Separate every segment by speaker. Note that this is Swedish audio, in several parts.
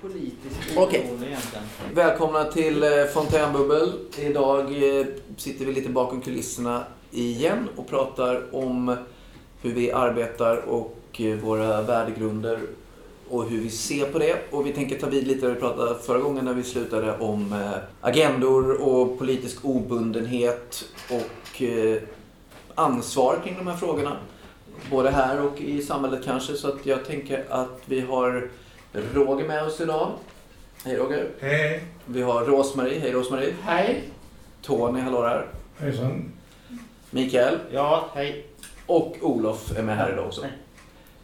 Speaker 1: politiskt
Speaker 2: Okej.
Speaker 1: oberoende egentligen.
Speaker 2: Välkomna till eh, Fontänbubbel. Idag eh, sitter vi lite bakom kulisserna igen och pratar om hur vi arbetar och eh, våra värdegrunder och hur vi ser på det. Och vi tänker ta vid lite där vi pratade förra gången när vi slutade om agendor och politisk obundenhet och ansvar kring de här frågorna. Både här och i samhället kanske. Så att jag tänker att vi har Roger med oss idag. Hej Roger.
Speaker 3: Hej.
Speaker 2: Vi har Rosmarie. Hej Rosmarie.
Speaker 1: Hej!
Speaker 2: Tony, hallå där.
Speaker 3: Hejsan.
Speaker 2: Mikael.
Speaker 1: Ja, hej.
Speaker 2: Och Olof är med här idag också.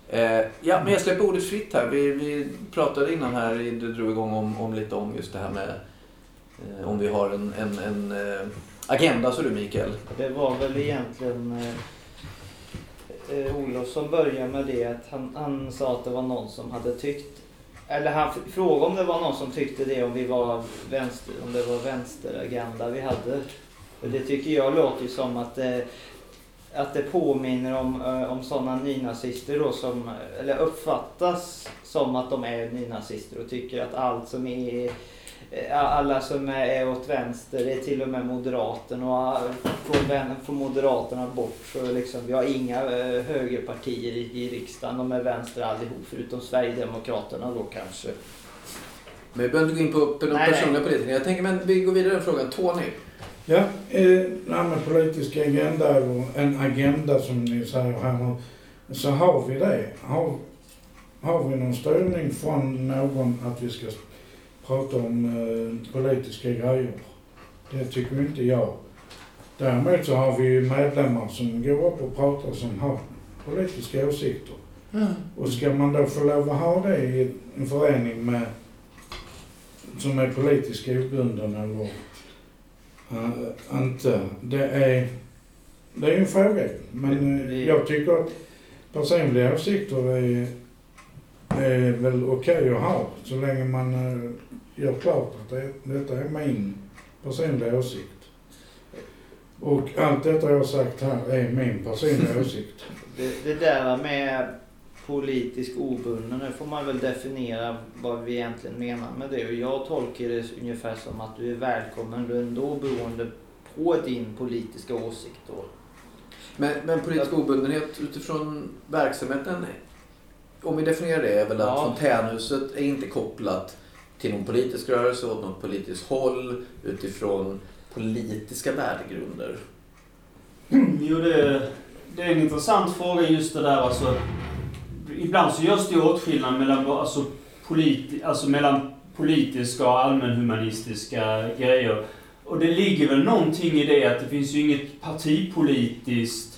Speaker 2: Eh, ja, men jag släpper ordet fritt här. Vi, vi pratade innan här, du drog igång om, om lite om just det här med eh, om vi har en, en, en eh, agenda, så du Mikael.
Speaker 1: Det var väl egentligen eh, eh, Olof som började med det att han, han sa att det var någon som hade tyckt eller han frågade om det var någon som tyckte det om vi var vänster, om det var vänsteragenda vi hade. Och det tycker jag låter ju som att det, att det påminner om, eh, om sådana nynazister då som, eller uppfattas som att de är nynazister och tycker att allt som är alla som är åt vänster är till och med moderaten och eh, får, vän- får moderaterna bort så liksom vi har inga eh, högerpartier i, i riksdagen. De är vänster allihop förutom Sverigedemokraterna då kanske.
Speaker 2: Men vi behöver inte gå in på, på de
Speaker 1: Nej,
Speaker 2: personliga politikerna. Jag tänker, men vi går vidare den frågan. Tony.
Speaker 3: Ja, eh, det här med politisk agenda och en agenda som ni säger här nu. Så har vi det. Har, har vi någon styrning från någon att vi ska prata om eh, politiska grejer? Det tycker inte jag. Däremot så har vi ju medlemmar som går upp och pratar som har politiska åsikter. Och ska man då få lov att ha det i en förening med, som är politiskt obunden eller uh, inte, det är, det är ju en fråga. Men eh, jag tycker att personliga åsikter är, är väl okej att ha så länge man uh, gör klart att det, detta är min personliga åsikt. Och allt detta jag har sagt här är min personliga åsikt.
Speaker 1: Det, det där med politisk obunden, nu får man väl definiera vad vi egentligen menar med det. Och jag tolkar det ungefär som att du är välkommen du är ändå beroende på din politiska åsikt då.
Speaker 2: Men, men politisk obundenhet utifrån verksamheten, om vi definierar det, är väl att
Speaker 1: Ja.
Speaker 2: fontänhuset är inte kopplat till någon politisk rörelse åt något politiskt håll utifrån politiska värdegrunder.
Speaker 4: Mm, jo, det, det är en intressant fråga just det där alltså. Ibland så görs det ju åtskillnad mellan, alltså, politi, alltså mellan politiska och allmänhumanistiska grejer. Och det ligger väl någonting i det att det finns ju inget partipolitiskt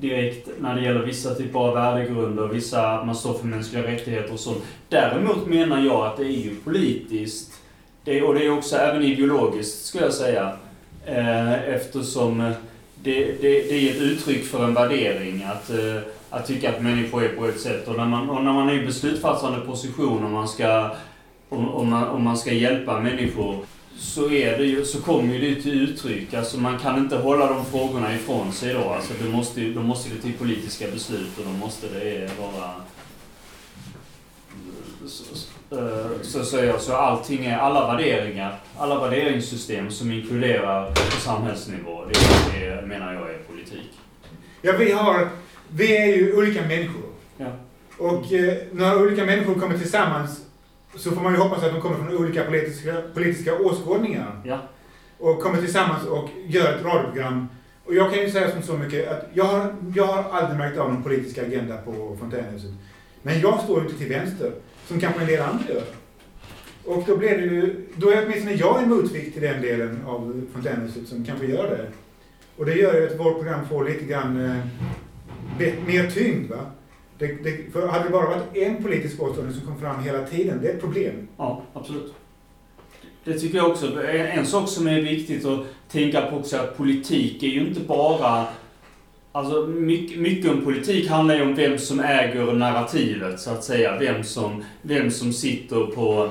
Speaker 4: direkt när det gäller vissa typer av värdegrunder, vissa att man står för mänskliga rättigheter och sånt. Däremot menar jag att det är ju politiskt. Det, och det är också även ideologiskt, skulle jag säga. Eh, eftersom det, det, det är ett uttryck för en värdering att, eh, att tycka att människor är på ett sätt. Och när man, och när man är i beslutsfattande position och man ska, om, om, man, om man ska hjälpa människor så, är det ju, så kommer ju det till uttryck. Alltså man kan inte hålla de frågorna ifrån sig då. Alltså det måste, då måste det till politiska beslut och då måste det vara... Så, eh, så, så, så, så allting är, alla värderingar, alla värderingssystem som inkluderar på samhällsnivå, det, det menar jag är politik.
Speaker 5: Ja, vi har, vi är ju olika människor.
Speaker 4: Ja.
Speaker 5: Och eh, när olika människor kommer tillsammans så får man ju hoppas att de kommer från olika politiska, politiska åskådningar.
Speaker 4: Ja.
Speaker 5: Och kommer tillsammans och gör ett radioprogram. Och jag kan ju säga som så mycket att jag har, jag har aldrig märkt av någon politisk agenda på Fontänhuset. Men jag står ju inte till vänster, som kanske en del andra gör. Och då blir det ju, då är åtminstone jag en motvikt till den delen av Fontänhuset som kanske gör det. Och det gör ju att vårt program får lite grann eh, mer tyngd. Va? Det, det, för hade det bara varit en politisk åskådning som kom fram hela tiden, det är ett problem.
Speaker 4: Ja, absolut. Det tycker jag också. En, en sak som är viktigt att tänka på också är att politik är ju inte bara... Alltså mycket, mycket om politik handlar ju om vem som äger narrativet, så att säga. Vem som, vem som sitter på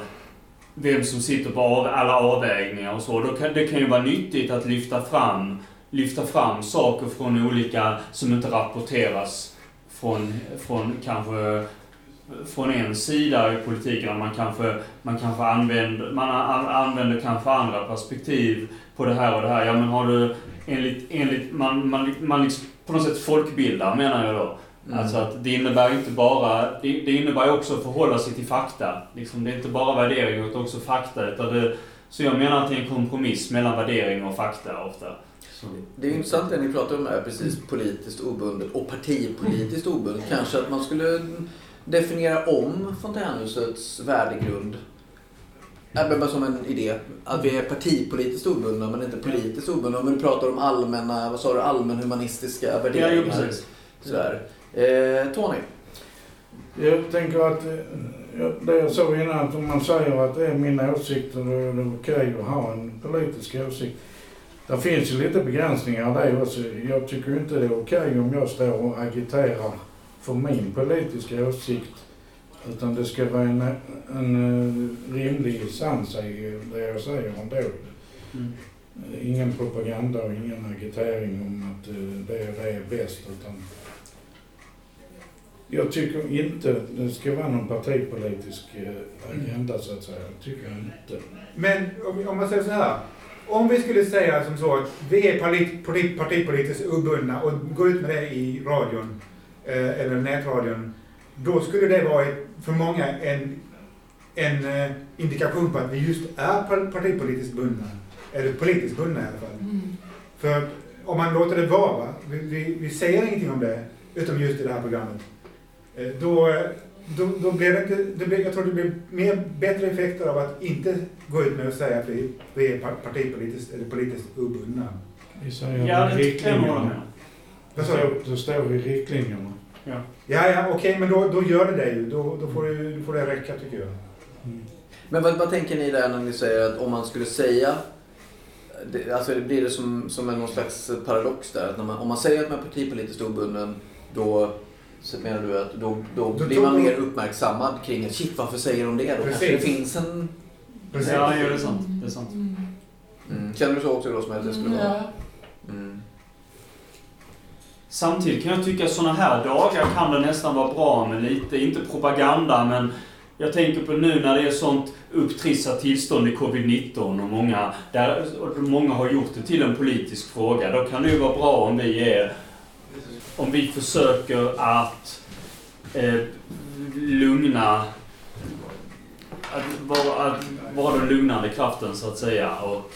Speaker 4: vem som sitter på av, alla avvägningar och så. Då kan, det kan ju vara nyttigt att lyfta fram, lyfta fram saker från olika som inte rapporteras från, från kanske från en sida i politiken man kanske, man kanske använder, man använder kanske andra perspektiv på det här och det här. Ja men har du enligt, enligt man, man, man liksom på något sätt folkbildar menar jag då. Mm. Alltså att det innebär inte bara, det, det innebär också att förhålla sig till fakta. Liksom, det är inte bara värdering utan också fakta. Utan det, så jag menar att det är en kompromiss mellan värdering och fakta ofta.
Speaker 2: Det är intressant det ni pratar om här, precis politiskt obundet och partipolitiskt obundet. Kanske att man skulle definiera om fontänhusets värdegrund. bara som en idé. Att vi är partipolitiskt obundna men inte politiskt obundna. Om vi pratar om allmänna, vad sa du, allmänhumanistiska värderingar. Ja, precis. Sådär. Eh, Tony?
Speaker 3: Jag tänker att eh, det jag sa innan, att om man säger att det är min åsikt och då är det okej att ha en politisk åsikt. Det finns ju lite begränsningar där också. Jag tycker inte det är okej om jag står och agiterar för min politiska åsikt. Utan det ska vara en, en eh, rimlig sans i det jag säger ändå. Mm. Ingen propaganda och ingen agitering om att det, det är bäst. Utan jag tycker inte det ska vara någon partipolitisk eh, agenda så att säga. Jag tycker inte.
Speaker 5: Men om man säger så här. Om vi skulle säga som så att vi är partipolitiskt obundna och går ut med det i radion eh, eller nätradion. Då skulle det vara för många en, en eh, indikation på att vi just är partipolitiskt bundna. Eller politiskt bundna i alla fall. Mm. För om man låter det vara, vi, vi, vi säger ingenting om det, utom just i det här programmet. Eh, då, då, då blir det inte, det blir, jag tror det blir mer, bättre effekter av att inte gå ut med att säga att vi, vi är partipolitiskt eller politiskt obundna.
Speaker 3: Vi säger ja, riktlinjerna. Sa du? Då står vi i riktlinjerna.
Speaker 5: Ja, ja, ja okej, okay, men då, då gör det det ju. Då, då, får det, då får det räcka tycker jag. Mm.
Speaker 2: Men vad, vad tänker ni där när ni säger att om man skulle säga det, alltså blir det som, som en någon slags paradox där? Att man, om man säger att man är partipolitiskt obunden då så menar du att då, då, då blir man mer uppmärksammad kring att shit varför säger de det då? Precis. Kanske det finns en...
Speaker 4: Precis. Ja, det är sant. Det är sant.
Speaker 2: Mm. Känner du så också då som att det skulle vara? Mm.
Speaker 4: Samtidigt kan jag tycka att sådana här dagar kan det nästan vara bra med lite, inte propaganda men jag tänker på nu när det är sånt upptrissat tillstånd i covid-19 och många, där, och många har gjort det till en politisk fråga. Då kan det ju vara bra om vi är om vi försöker att eh, lugna att vara, att vara den lugnande kraften så att säga. Och,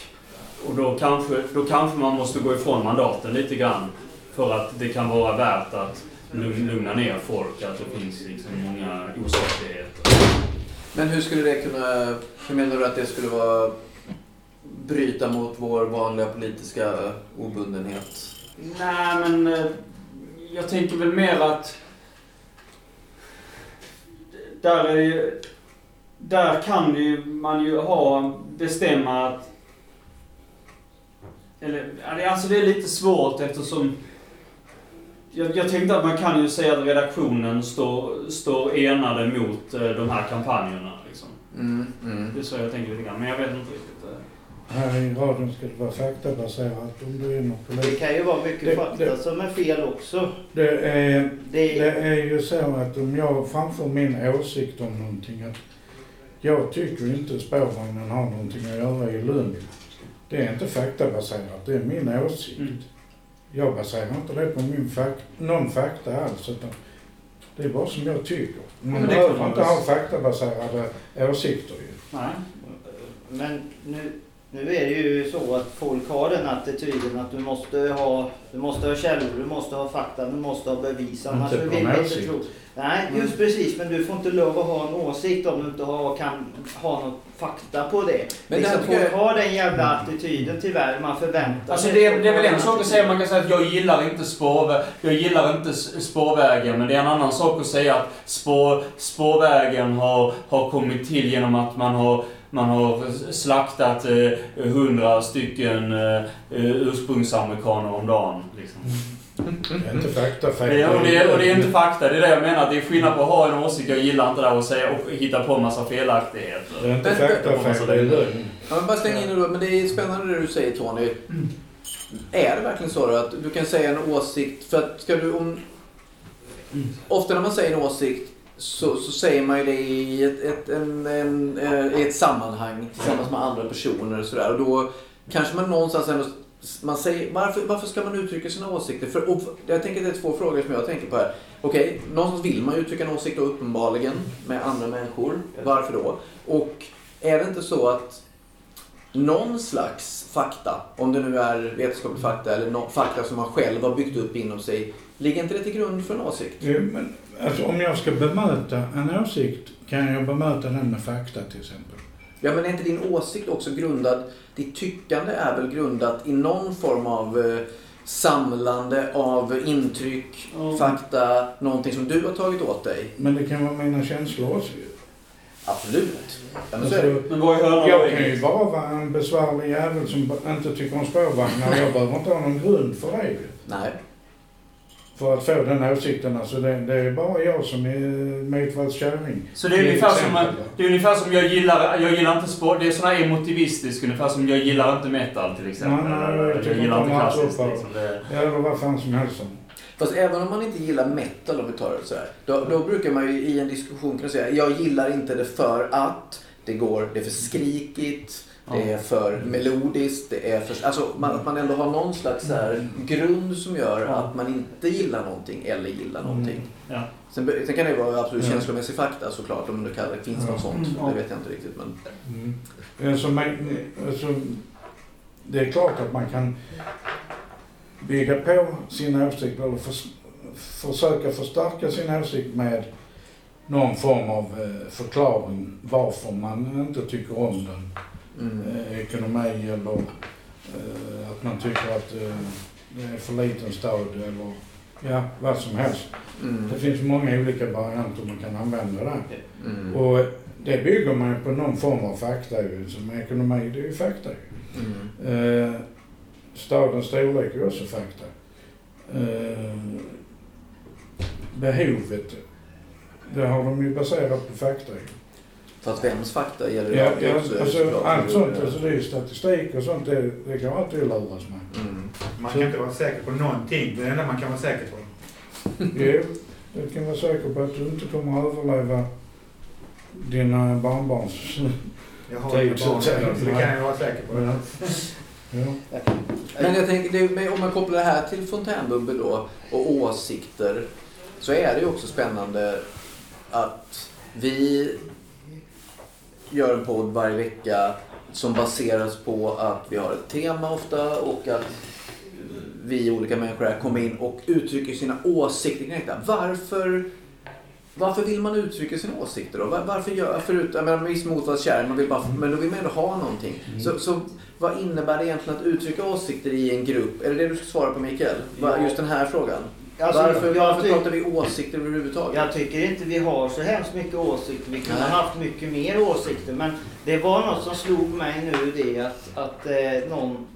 Speaker 4: och då, kanske, då kanske man måste gå ifrån mandaten lite grann. För att det kan vara värt att lugna ner folk, att det finns liksom många osakligheter.
Speaker 2: Men hur skulle det kunna... Hur menar du att det skulle vara bryta mot vår vanliga politiska obundenhet?
Speaker 4: Nej, men eh, jag tänker väl mer att där är ju, där kan ju man ju ha, bestämma att eller, alltså det är lite svårt eftersom jag, jag tänkte att man kan ju säga att redaktionen står, står enade mot eh, de här kampanjerna. Liksom. Mm, mm. Det är så jag tänker lite grann, men jag vet inte riktigt.
Speaker 3: Här i radion ska det vara faktabaserat. Om du är någon
Speaker 1: polis. Det kan ju vara mycket det, fakta det, som är fel också.
Speaker 3: Det är, det, det är ju så att om jag framför min åsikt om någonting att jag tycker inte spårvagnen har någonting att göra i Lund. Det är inte faktabaserat, det är min åsikt. Mm. Jag baserar inte det på min fak någon fakta alls. Utan det är bara som jag tycker. Man behöver inte ha faktabaserade åsikter ju.
Speaker 1: Nej. Men nu nu är det ju så att folk har den attityden att du måste ha, du måste ha källor, du måste ha fakta, du måste ha bevis. Annars vill man inte tro. Nej, mm. just precis. Men du får inte lov att ha en åsikt om du inte har, kan ha något fakta på det. Men liksom, folk jag... har den jävla attityden tyvärr. Man förväntar
Speaker 4: alltså, sig... Det, det är väl en sak att säga, man kan säga att jag gillar inte, spår, jag gillar inte spårvägen. Men det är en annan sak att säga att spår, spårvägen har, har kommit till genom att man har man har slaktat eh, hundra stycken eh, ursprungsamerikaner om dagen. Liksom.
Speaker 3: Det är inte fakta. fakta.
Speaker 4: Det och, det är, och det är inte fakta. Det är det jag menar. Det är skillnad på att ha en åsikt. Jag gillar inte det och säga och hitta på en massa felaktigheter.
Speaker 3: Det är inte fakta. fakta. Det är lögn.
Speaker 2: Ja, bara släng in det då. Men det är spännande det du säger Tony. Är det verkligen så då att du kan säga en åsikt? För att ska du om... Ofta när man säger en åsikt så, så säger man ju det i ett, ett, en, en, eh, i ett sammanhang tillsammans med andra personer och sådär. Och då kanske man någonstans ändå man säger, varför, varför ska man uttrycka sina åsikter? För, och, jag tänker att det är två frågor som jag tänker på här. Okej, okay, någonstans vill man uttrycka en åsikt då uppenbarligen med andra människor. Varför då? Och är det inte så att någon slags fakta, om det nu är vetenskaplig fakta eller no fakta som man själv har byggt upp inom sig, ligger inte det till grund för en åsikt?
Speaker 3: Jo, men alltså, om jag ska bemöta en åsikt kan jag bemöta den med fakta till exempel.
Speaker 2: Ja, men är inte din åsikt också grundad, ditt tyckande är väl grundat i någon form av eh, samlande av intryck, mm. fakta, någonting som du har tagit åt dig?
Speaker 3: Men det kan vara mina känslor också
Speaker 2: Absolut.
Speaker 3: Alltså, men vad är jag kan ju bara vara en besvärlig jävel som inte tycker om spårvagnar. Jag behöver inte ha någon grund för det.
Speaker 2: Nej.
Speaker 3: För att få den åsikten. Alltså det, det är bara jag som är Medvalls kärring.
Speaker 4: Så det är, ungefär som, det är ungefär som jag gillar, jag gillar inte sport. Det är sån här emotivistiskt. Ungefär som jag gillar inte metal till exempel.
Speaker 3: Nej, nej, jag, jag gillar inte klassiskt. Liksom. Det... Eller vad fan som helst.
Speaker 2: Fast även om man inte gillar metal om vi tar det så här, då, då brukar man ju i en diskussion kunna säga jag gillar inte det för att det går, det är för skrikigt, det är för melodiskt, det är för... Alltså man, att man ändå har någon slags här grund som gör att man inte gillar någonting eller gillar någonting. Mm.
Speaker 4: Ja.
Speaker 2: Sen, sen kan det vara absolut känslomässig fakta såklart om det kallar, finns något sånt. Mm. Det vet jag inte riktigt men...
Speaker 3: Mm. Alltså, man, alltså, det är klart att man kan bygga på sin åsikt eller för, försöka förstärka sin åsikt med någon form av eh, förklaring varför man inte tycker om den. Mm. Eh, ekonomi eller eh, att man tycker att det är för liten stöd eller ja, vad som helst. Mm. Det finns många olika varianter man kan använda där. Mm. Och det bygger man på någon form av fakta ju. Som ekonomi, det är ju fakta ju. Mm. Eh, Stadens storlek är också fakta. Eh, behovet, det har de ju baserat på fakta.
Speaker 2: Fast vems fakta gäller det
Speaker 3: ja, ja, också? Alltså, allt sånt, alltså det är ju statistik och sånt, det, det kan man alltid luras med.
Speaker 5: Mm. Man kan inte vara säker på någonting. Det enda man kan vara säker på.
Speaker 3: jo, du kan vara säker på att du inte kommer att överleva dina barnbarns
Speaker 5: Jag har inga barn, så det kan jag vara säker på.
Speaker 3: Ja.
Speaker 2: Men jag tänker, om man kopplar det här till fontänbubbel då och åsikter så är det ju också spännande att vi gör en podd varje vecka som baseras på att vi har ett tema ofta och att vi olika människor här kommer in och uttrycker sina åsikter kring detta. Varför varför vill man uttrycka sina åsikter då? Varför gör, förut, jag menar viss motvalls man vill bara, men då vill man ändå ha någonting. Mm. Så, så vad innebär det egentligen att uttrycka åsikter i en grupp? Är det det du ska svara på Mikael? Ja. Just den här frågan. Alltså, varför varför pratar vi åsikter överhuvudtaget?
Speaker 1: Jag tycker inte vi har så hemskt mycket åsikter. Vi kunde ha haft mycket mer åsikter. Men det var något som slog mig nu det att, att eh, någon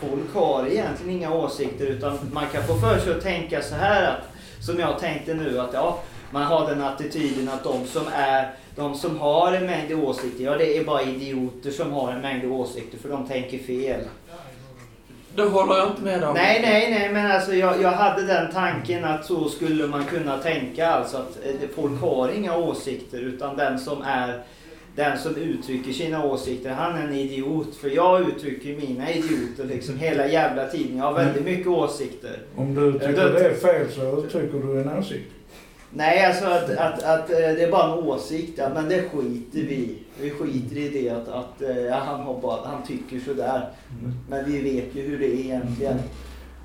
Speaker 1: folk har egentligen inga åsikter utan man kan få för sig att tänka så här att som jag tänkte nu att ja man har den attityden att de som är de som har en mängd åsikter, ja det är bara idioter som har en mängd åsikter för de tänker fel.
Speaker 2: Det håller jag inte med om.
Speaker 1: Nej, nej, nej, men alltså jag, jag hade den tanken att så skulle man kunna tänka alltså att eh, folk har inga åsikter utan den som är den som uttrycker sina åsikter, han är en idiot. För jag uttrycker mina idioter liksom hela jävla tiden. Jag har väldigt mycket åsikter.
Speaker 3: Om du tycker det är fel så uttrycker du en åsikt.
Speaker 1: Nej, alltså att, att, att, eh, det är bara en åsikt. Men det skiter vi Vi skiter i det att, att eh, ja, han, har bara, han tycker sådär. Mm. Men vi vet ju hur det är egentligen.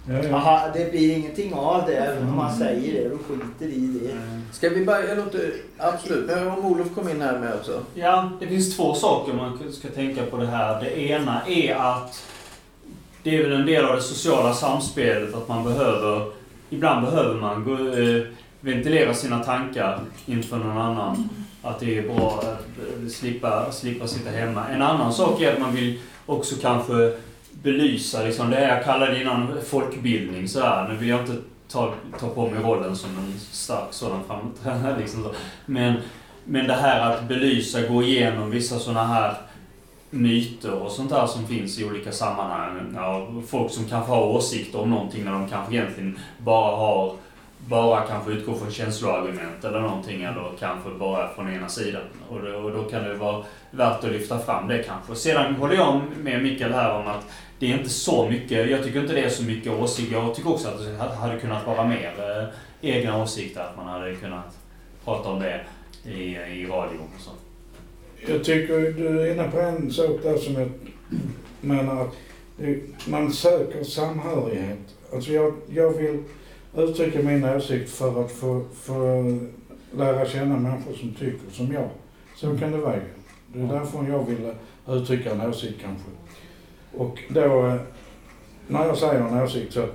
Speaker 1: Ja, ja. Aha, det blir ingenting av det även om man säger det och skiter i det.
Speaker 2: Ska vi börja? Låter, absolut. Om Olof kom in här med också.
Speaker 4: Ja, det finns två saker man ska tänka på det här. Det ena är att det är väl en del av det sociala samspelet att man behöver, ibland behöver man gå, eh, ventilera sina tankar inför någon annan. Att det är bra att eh, slippa, slippa sitta hemma. En annan sak är att man vill också kanske belysa liksom, det jag kallade innan folkbildning. Så här. Nu vill jag inte ta, ta på mig rollen som en stark sådan framträdande. Liksom Men, men det här att belysa, gå igenom vissa sådana här myter och sånt där som finns i olika sammanhang. Ja, folk som kanske har åsikter om någonting när de kanske egentligen bara har bara kanske utgå från känsloargument eller någonting eller kanske bara från ena sidan. Och då, och då kan det vara värt att lyfta fram det kanske. Sedan håller jag med Mikael här om att det är inte så mycket, jag tycker inte det är så mycket åsikter. Jag tycker också att det hade kunnat vara mer eh, egna åsikter, att man hade kunnat prata om det i, i radion och så.
Speaker 3: Jag tycker du är inne på en sak där som jag menar att man söker samhörighet. Alltså jag, jag vill uttrycka min åsikt för att få, få lära känna människor som tycker som jag. Så kan det vara Det är därför jag vill uttrycka en åsikt kanske. Och då, när jag säger en åsikt så,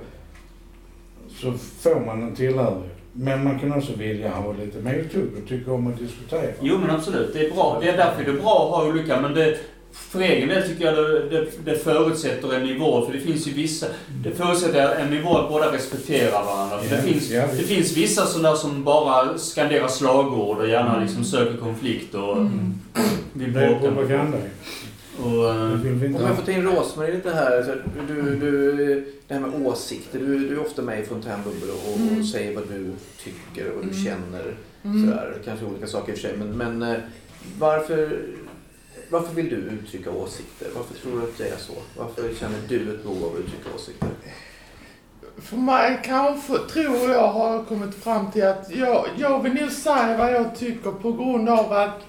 Speaker 3: så får man en tillhörighet. Men man kan också vilja ha lite mothugg och tycka om att diskutera.
Speaker 4: Jo men absolut, det är bra. Det är därför det är bra att ha olika, men det, för egen del tycker jag det, det, det, förutsätter en nivå, för det finns ju vissa... Det förutsätter en nivå att båda respekterar varandra. För det, finns, det finns vissa sådana som bara skanderar slagord och gärna liksom mm. söker konflikt och mm.
Speaker 3: vill bråka. Det är propaganda.
Speaker 2: Och, eh, om jag får ta in Rosmarie lite här. Du, du, det här med åsikter. Du, du är ofta med i Fontänbubbel och, mm. och säger vad du tycker och vad du mm. känner. Mm. Sådär. Kanske olika saker i och för sig. Men, men eh, varför varför vill du uttrycka åsikter? Varför tror du att det är så? Varför känner du ett behov av att uttrycka åsikter?
Speaker 6: För mig kanske, tror jag, har kommit fram till att jag, jag vill nog säga vad jag tycker på grund av att,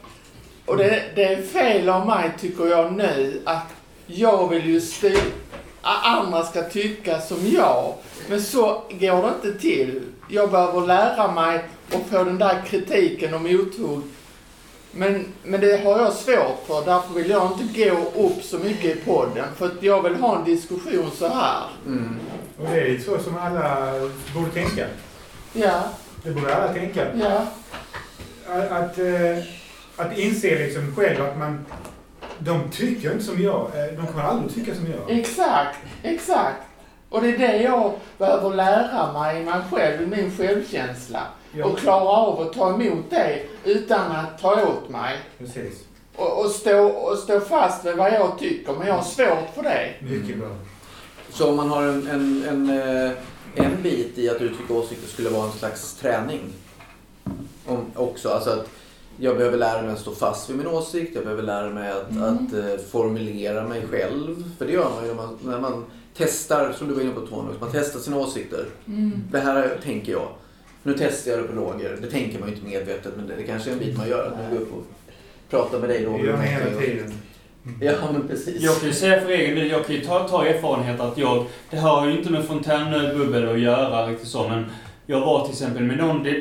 Speaker 6: och det, det är fel av mig tycker jag nu, att jag vill ju styra, andra ska tycka som jag. Men så går det inte till. Jag behöver lära mig och få den där kritiken och mothugg men, men det har jag svårt för, därför vill jag inte gå upp så mycket i podden. För att jag vill ha en diskussion så här.
Speaker 5: Mm. Och det är så som alla borde tänka.
Speaker 6: Ja.
Speaker 5: Det borde alla tänka.
Speaker 6: Ja.
Speaker 5: Att, att, eh, att inse liksom själv att man, de tycker inte som jag. Eh, de kommer aldrig tycka som jag.
Speaker 6: Exakt, exakt. Och det är det jag behöver lära mig i mig själv, i min självkänsla. Ja. Och klara av att ta emot det utan att ta åt mig.
Speaker 5: Precis.
Speaker 6: Och, och, stå, och stå fast vid vad jag tycker, men jag har svårt för det.
Speaker 5: Mycket bra.
Speaker 2: Så om man har en, en, en, eh, en bit i att uttrycka åsikter skulle vara en slags träning? Om, också, alltså att jag behöver lära mig att stå fast vid min åsikt, jag behöver lära mig att, mm. att uh, formulera mig själv. För det gör man ju när man, när man testar, som du var inne på Tony, man testar sina åsikter. Mm. Det här tänker jag. Nu testar jag det på Roger. Det tänker man ju inte medvetet men det, det kanske är en bit man gör. Att man går upp och pratar med dig Roger.
Speaker 5: Ja, hela tiden.
Speaker 2: Ja, men precis.
Speaker 4: Jag kan ju säga för egen del, jag kan ju ta, ta erfarenhet att jag, det har ju inte med fontänbubbel att göra riktigt så, men jag var till exempel med någon, det,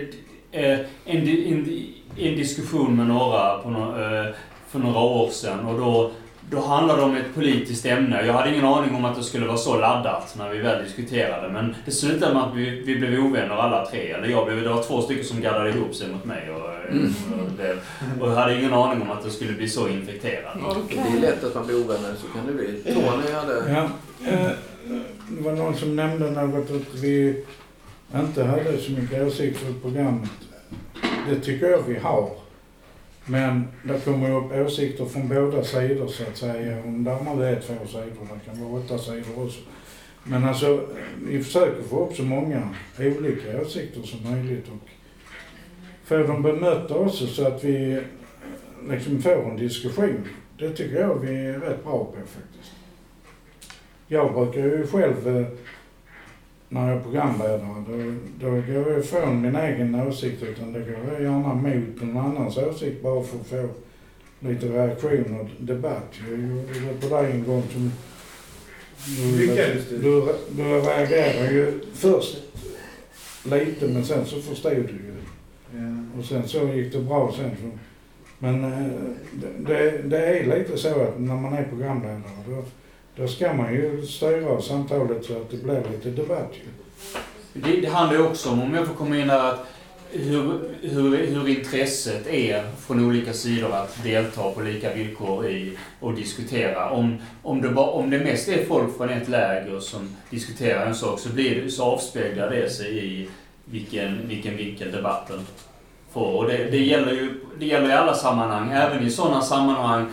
Speaker 4: eh, en, en, en diskussion med några på no, eh, för några år sedan och då då handlade det om ett politiskt ämne. Jag hade ingen aning om att det skulle vara så laddat när vi väl diskuterade. Men det slutade med att vi, vi blev ovänner alla tre. Eller jag blev, det var två stycken som gaddade ihop sig mot mig. Och, mm. och, det, och jag hade ingen aning om att det skulle bli så infekterat.
Speaker 2: Okay. Det är lätt att man blir ovänner, så kan det bli. Tony hade...
Speaker 3: Ja, eh, det var någon som nämnde något att vi inte hade så mycket åsikter i programmet. Det tycker jag vi har. Men det kommer upp åsikter från båda sidor så att säga. Om där är två sidor, det kan vara åtta sidor också. Men alltså, vi försöker få upp så många olika åsikter som möjligt och få dem bemötta också så att vi liksom får en diskussion. Det tycker jag vi är rätt bra på faktiskt. Jag brukar ju själv eh, när jag är programledare, då, då går jag ifrån min egen åsikt utan då går jag gärna mot någon annans åsikt bara för att få lite reaktion och debatt. Jag gjorde det på dig en gång som
Speaker 5: du, du?
Speaker 3: Du, du reagerade ju först lite men sen så förstod du ju. Ja. Och sen så gick det bra sen. Så. Men eh, det, det är lite så att när man är programledare då då ska man ju styra samtalet så att det blir lite debatt ju.
Speaker 4: Det, det handlar ju också om, om jag får komma in där, att hur, hur, hur intresset är från olika sidor att delta på lika villkor i och diskutera. Om, om, det, bara, om det mest är folk från ett läger som diskuterar en sak så, blir det, så avspeglar det sig i vilken, vilken vinkel debatten får. Och det, det, gäller ju det gäller i alla sammanhang, även i sådana sammanhang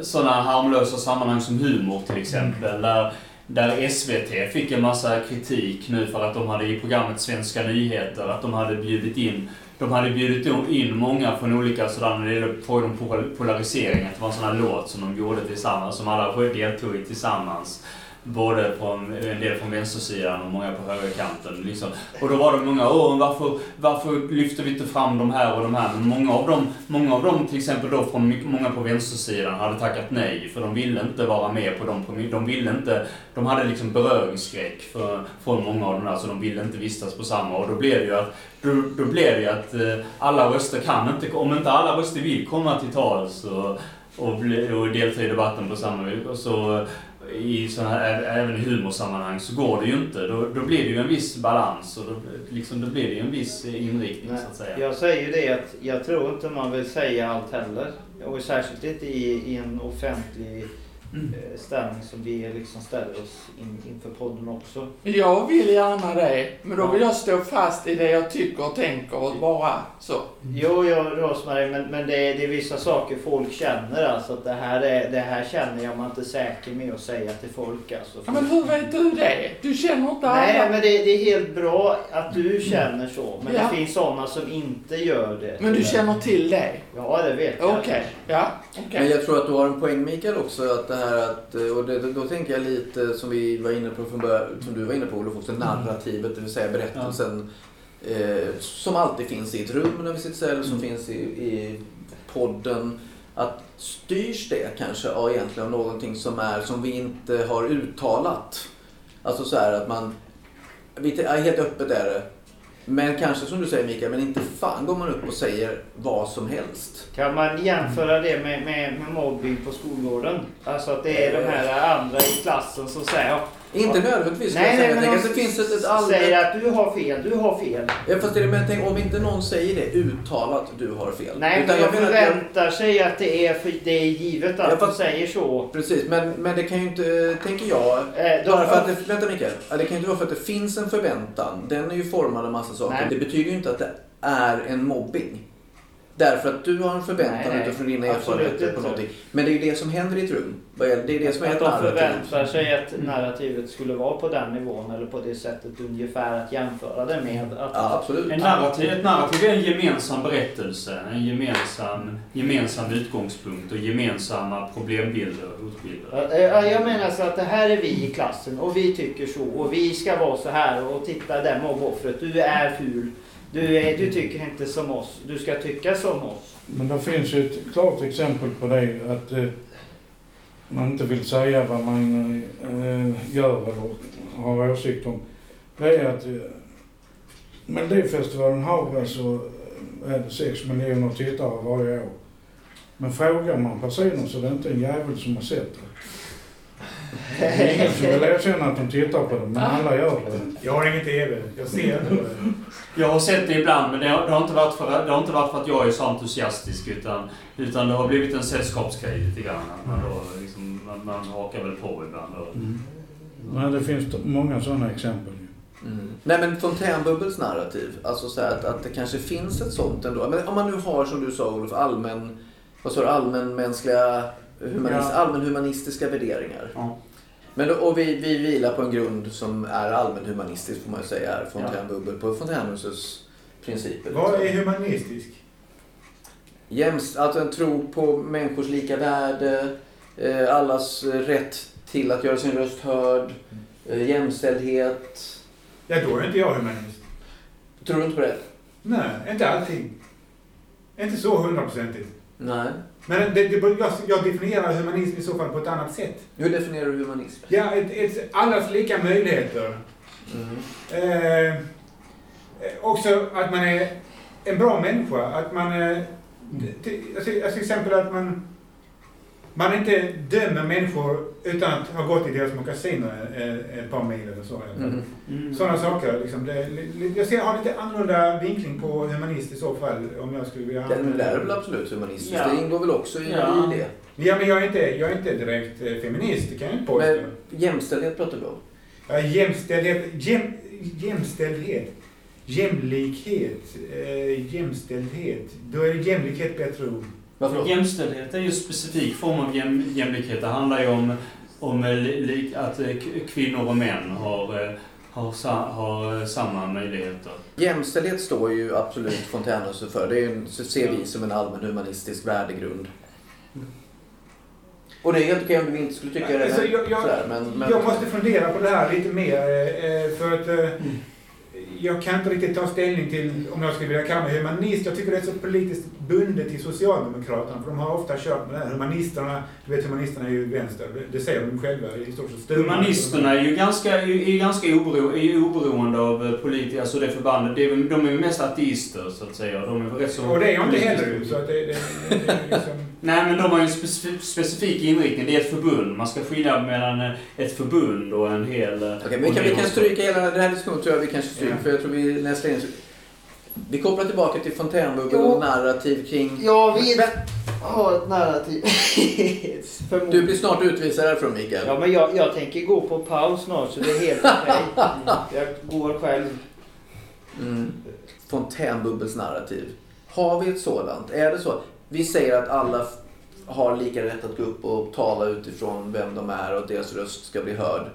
Speaker 4: sådana harmlösa sammanhang som humor till exempel. Där, där SVT fick en massa kritik nu för att de hade i programmet Svenska nyheter, att de hade bjudit in de hade bjudit in många från olika sådär när det gäller frågan om polarisering. Att det var en sån här låt som de gjorde tillsammans, som alla deltog i tillsammans. Både från, en del från vänstersidan och många på högerkanten. Liksom. Och då var det många, åh varför, varför lyfter vi inte fram de här och de här? Men många av dem, många av dem till exempel då från många på vänstersidan hade tackat nej. För de ville inte vara med på dem. De ville inte, de hade liksom beröringsskräck för, från många av dem där. Så de ville inte vistas på samma. Och då blev det ju att, då, då blev det ju att eh, alla röster kan inte, om inte alla röster vill komma till tals och, och, och delta i debatten på samma villkor så i såna här, även i humorsammanhang så går det ju inte. Då, då blir det ju en viss balans och då, liksom, då blir det ju en viss inriktning Nej, så att säga.
Speaker 1: Jag säger ju det att jag tror inte man vill säga allt heller. Och särskilt inte i, i en offentlig mm. Eh, ställning som vi liksom ställer oss in, inför podden också.
Speaker 6: Jag vill gärna det, men då vill jag stå fast i det jag tycker och tänker och bara så.
Speaker 1: Jo, jo Rosmarie, men, men det, är, det är vissa saker folk känner alltså. Att det här, är, det här känner jag mig inte säker med att säga till folk alltså.
Speaker 6: Ja, men hur vet du det? Du känner inte alla.
Speaker 1: Nej, men det, det är helt bra att du känner så. Men ja. det finns sådana som inte gör det.
Speaker 6: Men du känner till det?
Speaker 1: Ja, det vet jag.
Speaker 6: Okej, okay. ja. Okay.
Speaker 2: Men jag tror att du har en poäng Mikael också. Att det här att, och det, då tänker jag lite som vi var inne på från början, som du var inne på Olof också, narrativet, det vill säga berättelsen. Ja. Eh, som alltid finns i ett rum när vi sitter eller som mm. finns i, i podden. Att styrs det kanske ja, egentligen av någonting som är som vi inte har uttalat. Alltså så här att man, helt öppet är det. Men kanske som du säger Mikael, men inte fan går man upp och säger vad som helst.
Speaker 1: Kan man jämföra det med, med, med mobbing på skolgården? Alltså att det är de här andra i klassen som säger
Speaker 2: inte nödvändigtvis. Nej, nej, men
Speaker 1: det finns ett, ett allmänt... säger att du har fel, du har fel.
Speaker 2: Ja, fast det men tänk, om inte någon säger det uttalat, du har fel.
Speaker 1: Nej, Utan men jag förväntar jag... sig att det är, för, det är givet att ja, fast, de säger så.
Speaker 2: Precis, men, men det kan ju inte, tänker jag, eh, bara för att det, vänta Mikael. Det kan ju inte vara för att det finns en förväntan. Den är ju formad av massa saker. Nej. Det betyder ju inte att det är en mobbing. Därför att du har en förväntan nej, nej, utifrån dina erfarenheter på någonting. Men det är ju det som händer i ett rum. Det är det som är
Speaker 1: att ett narrativ. de förväntar sig att narrativet skulle vara på den nivån eller på det sättet ungefär att jämföra det med. Att,
Speaker 2: ja, absolut.
Speaker 4: En narrativ, ett narrativ är en gemensam berättelse, en gemensam, gemensam utgångspunkt och gemensamma problembilder och hotbilder.
Speaker 1: Jag menar så att det här är vi i klassen och vi tycker så och vi ska vara så här och titta där mobboffret, du är ful. Du, är, du tycker inte som oss, du ska tycka som oss.
Speaker 3: Men det finns ju ett klart exempel på det att eh, man inte vill säga vad man eh, gör eller har åsikt om. Det är att eh, Melodifestivalen har alltså eh, 6 miljoner tittare varje år. Men frågar man personer så är det inte en jävel som har sett det. Det är ingen som vill erkänna att de tittar på det, men alla gör det.
Speaker 5: Jag har ingen TV. Jag ser det.
Speaker 4: Jag har sett det ibland, men det har, det har, inte, varit för, det har inte varit för att jag är så entusiastisk. Utan, utan det har blivit en sällskapsgrej lite grann. Man, då, liksom, man, man hakar väl på ibland. Och, mm.
Speaker 3: Men det finns många sådana exempel.
Speaker 2: Mm. Nej men fontänbubbels narrativ, alltså så att, att det kanske finns ett sånt ändå. Men om man nu har som du sa Olof, allmän, vad sa du, allmänmänskliga humanist, ja. allmänhumanistiska värderingar. Ja. Men, och vi, vi vilar på en grund som är allmänhumanistisk får man säga här, Fontänbubbel, på Fontänhusets principer.
Speaker 5: Vad är humanistisk?
Speaker 2: Jämst, alltså en tro på människors lika värde, eh, allas rätt till att göra sin röst hörd, eh, jämställdhet.
Speaker 5: Ja, då är inte jag humanist.
Speaker 2: Tror du inte på det?
Speaker 5: Nej, inte allting. Inte så hundraprocentigt.
Speaker 2: Nej.
Speaker 5: Men det, det, jag, jag definierar humanism i så fall på ett annat sätt.
Speaker 2: Hur definierar du humanism?
Speaker 5: Ja, ett, ett, allas lika möjligheter. Mm. Eh, också att man är en bra människa. Att man... Eh, till, alltså, alltså till exempel att man man inte dömer människor utan att ha gått i deras mockasiner ett par mil eller så. Mm. Mm. Sådana saker. Liksom, det, jag ser, har lite annorlunda vinkling på humanist i så fall. Om jag skulle vilja...
Speaker 2: Den är väl absolut humanistisk. Ja. Det ingår väl också i, ja. i det.
Speaker 5: Ja, men jag är inte, jag är inte direkt eh, feminist, det kan jag inte påstå. Men
Speaker 2: jämställdhet pratar du om?
Speaker 5: Ja, jämställdhet. Jäm, jämställdhet. Jämlikhet. Eh, jämställdhet. Då är det jämlikhet bättre ord.
Speaker 4: Varför Jämställdhet är ju en specifik form av jäm, jämlikhet. Det handlar ju om om eh, li, att eh, kvinnor och män har, eh, har, sa, har samma möjligheter.
Speaker 2: Jämställdhet står ju absolut Fontänhuset för. Det så ser vi som en allmän humanistisk värdegrund. Och det är helt okej om du inte skulle tycka det.
Speaker 5: Alltså, jag, jag,
Speaker 2: sådär, men, men,
Speaker 5: jag måste fundera på det här lite mer. För att eh, jag kan inte riktigt ta ställning till om jag skulle vilja kalla mig humanist. Jag tycker det är så politiskt bundet till Socialdemokraterna. För de har ofta kört med det här. Humanisterna, du vet humanisterna är ju vänster. Det- Det säger de själva i stort sett.
Speaker 4: Humanisterna är ju ganska, är, ganska obero, är ju oberoende av eh, politik, alltså det förbandet. Det de är ju mest ateister så att säga. De är rätt så...
Speaker 5: Och det är jag inte heller. Så att det, det, det är liksom...
Speaker 4: Nej, men de har ju en specifik, specifik inriktning. Det är ett förbund. Man ska skilja mellan eh, ett förbund och en hel... eh,
Speaker 2: Okej, men vi kan, vi kan stryka hela den här diskussionen tror jag vi kanske stryker.
Speaker 5: Ja.
Speaker 2: För jag tror vi nästa in. Vi kopplar tillbaka till fontänbubbel
Speaker 1: Jo.
Speaker 2: och narrativ kring...
Speaker 1: Jag vill
Speaker 2: Men-
Speaker 1: ha ett narrativ.
Speaker 2: Du blir snart utvisad härifrån Mikael.
Speaker 1: Ja, men jag, jag tänker gå på paus snart så det är helt okej. Jag går själv.
Speaker 2: Mm. Fontänbubbels narrativ. Har vi ett sådant? Är det så? Vi säger att alla har lika rätt att gå upp och tala utifrån vem de är och att deras röst ska bli hörd.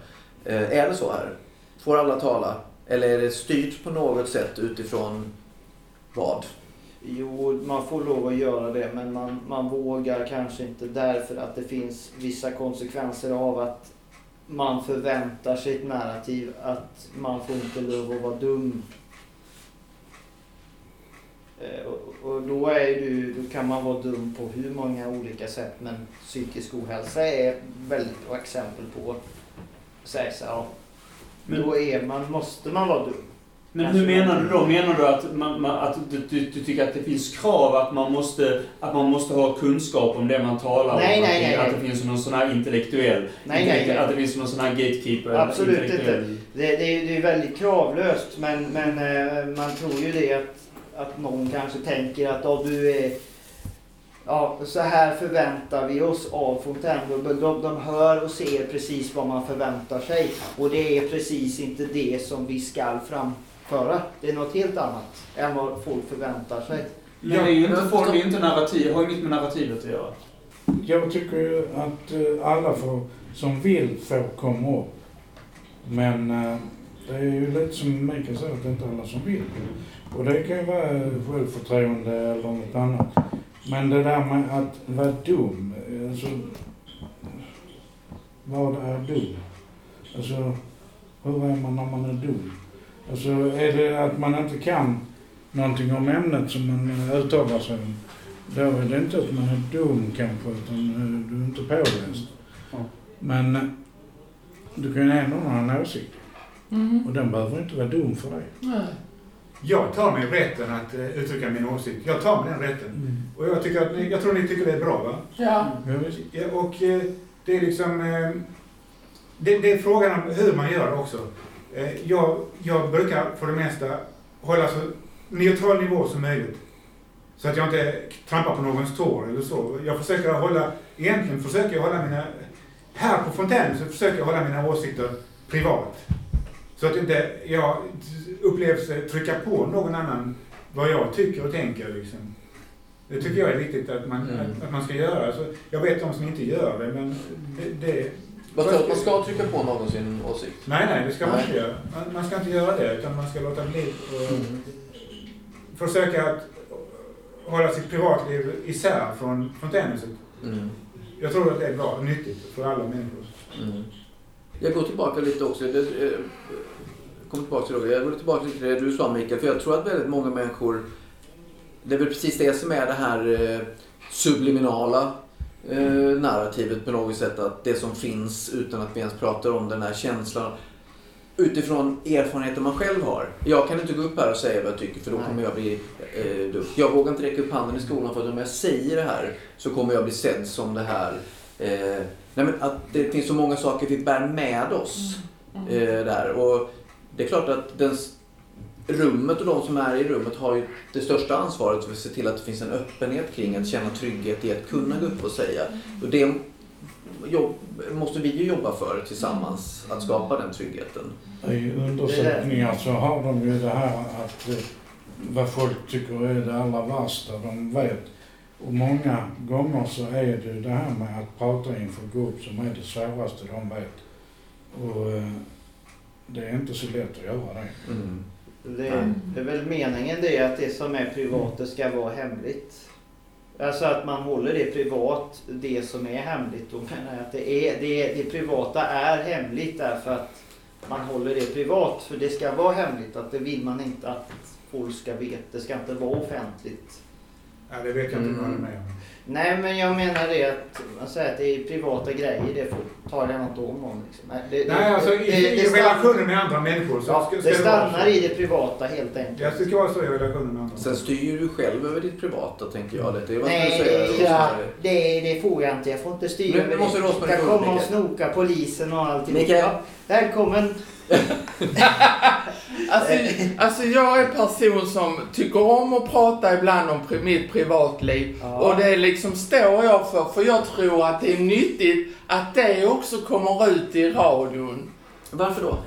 Speaker 2: Eh, är det så här? Får alla tala? Eller är det styrt på något sätt utifrån vad?
Speaker 1: Jo, man får lov att göra det men man, man vågar kanske inte därför att det finns vissa konsekvenser av att man förväntar sig ett narrativ att man får inte lov att vara dum. Eh, Och, och då, är du, då kan man vara dum på hur många olika sätt men psykisk ohälsa är väldigt bra exempel på säga så här,
Speaker 4: Men-
Speaker 1: då är man, måste man vara dum.
Speaker 4: Men
Speaker 1: Kanske
Speaker 4: hur menar du då? Menar du att, man, man, att du, du, du tycker att det finns krav att man måste, att man måste ha kunskap om det man talar
Speaker 1: Nej,
Speaker 4: om?
Speaker 1: nej,
Speaker 4: att,
Speaker 1: nej,
Speaker 4: att
Speaker 1: nej.
Speaker 4: det finns någon sån här intellektuell...
Speaker 1: Nej, nej, nej.
Speaker 4: Att det finns någon sån här gatekeeper?
Speaker 1: Absolut
Speaker 4: intellektuell-
Speaker 1: Det, det, är, det är väldigt kravlöst men, men eh, man tror ju det att, att någon kanske tänker att ja, du är Ja, så här förväntar vi oss av Fontänbubbel. De, de hör och ser precis vad man förväntar sig. Och det är precis inte det som vi ska framföra. Det är något helt annat än vad folk förväntar sig.
Speaker 4: Men det är ju inte, folk, det är inte narrativ, har ju inget med narrativet att göra.
Speaker 3: Jag tycker att eh, alla får, som vill får komma upp. Men eh, det är ju lite som Mikael säger, att det är inte alla som vill. Och det kan ju vara självförtroende eller något annat. Men det där med att vara dum, alltså... Vad är dum? Alltså, hur är man när man är dum? Alltså, är det att man inte kan någonting om ämnet som man uttalar sig om? Då är det inte att man är dum kanske, utan eh, du är inte påläst. Men eh, du kan ju ändå ha en åsikt.
Speaker 6: Mm.
Speaker 3: Och den behöver inte vara dum för dig.
Speaker 6: Nej.
Speaker 5: Jag tar mig rätten att eh, uttrycka min åsikt. Jag tar mig den rätten. Och jag, tycker att, ni- jag tror ni tycker det är bra va?
Speaker 6: Ja.
Speaker 3: Ja, visst.
Speaker 5: Ja, och eh, det är liksom... Eh, det, det är frågan om hur man gör det också. Jag, jag brukar för det mesta hålla så neutral nivå som möjligt. Så att jag inte trampar på någons tår eller så. Jag försöker hålla, egentligen försöker jag hålla mina, här på fontänen så försöker jag hålla mina åsikter privat. Så att inte jag upplevs trycka på någon annan vad jag tycker och tänker liksom. Det tycker jag är viktigt att man,
Speaker 2: Mm.
Speaker 5: att, att man ska göra. Så jag vet de som inte gör det, men det... det
Speaker 2: Vad tror du man ska trycka på någon sin åsikt?
Speaker 5: nej, nej, det ska man
Speaker 2: Nej.
Speaker 5: inte göra. Man, man ska inte göra det, utan man ska låta bli och
Speaker 2: Mm.
Speaker 5: försöka att hålla sitt privatliv isär från fontänhuset.
Speaker 2: Mm.
Speaker 5: Jag tror att det är bra och nyttigt för alla människor.
Speaker 2: Mm. Jag går tillbaka lite också. Det, eh, kommer tillbaka till det. Jag går tillbaka till det du sa Mikael. För jag tror att väldigt många människor... Det är väl precis det som är det här eh, subliminala eh, narrativet på något sätt. Att det som finns utan att vi ens pratar om den här känslan. Utifrån erfarenheter man själv har. Jag kan inte gå upp här och säga vad jag tycker för då kommer jag bli eh, dum. Jag vågar inte räcka upp handen i skolan för att om jag säger det här så kommer jag bli sedd som det här eh, Nej, men att det finns så många saker vi bär med oss eh, där. Och det är klart att den, rummet och de som är i rummet har ju det största ansvaret för att se till att det finns en öppenhet kring att känna trygghet i att kunna gå upp och säga. Och det jobb, måste vi ju jobba för tillsammans, att skapa den tryggheten.
Speaker 3: I undersökningar så har de ju det här att eh, vad folk tycker är det allra värsta de vet. Och många gånger så är det det här med att prata inför grupp som är det svåraste de vet. Och eh, det är inte så lätt att göra det.
Speaker 2: Mm.
Speaker 1: Det, det är väl meningen det att det som är privat det ska vara hemligt. Alltså att man håller det privat, det som är hemligt. Då menar jag att det, är, det, det privata är hemligt därför att man håller det privat. För det ska vara hemligt, att det vill man inte att folk ska veta. Det ska inte vara offentligt.
Speaker 5: Ja, det vet jag inte vad
Speaker 2: Mm.
Speaker 5: med om.
Speaker 1: Nej men jag menar det att, säger att det är privata grejer, det får, tar jag inte om om. Liksom. Det, det-
Speaker 5: Nej, alltså i,
Speaker 1: det-
Speaker 5: i relationen med andra människor så
Speaker 1: Ja,
Speaker 5: ska, ska
Speaker 1: det stannar i det privata helt enkelt.
Speaker 5: Ja, det ska vara så i relationen med andra.
Speaker 2: Sen styr du själv över ditt privata, tänker jag. Det är vad
Speaker 1: Nej,
Speaker 2: du säga?
Speaker 1: det, det, det får jag inte. Jag får inte styra
Speaker 2: Men det måste
Speaker 1: Jag
Speaker 2: få
Speaker 1: kommer och snoka polisen och allting.
Speaker 2: Mikael.
Speaker 1: Ja, välkommen.
Speaker 6: Alltså, alltså jag är person som tycker om att prata ibland om pri- mitt privatliv.
Speaker 1: Ja.
Speaker 6: Och det liksom står jag för, för jag tror att det är nyttigt att det också kommer ut i radion.
Speaker 2: Varför då?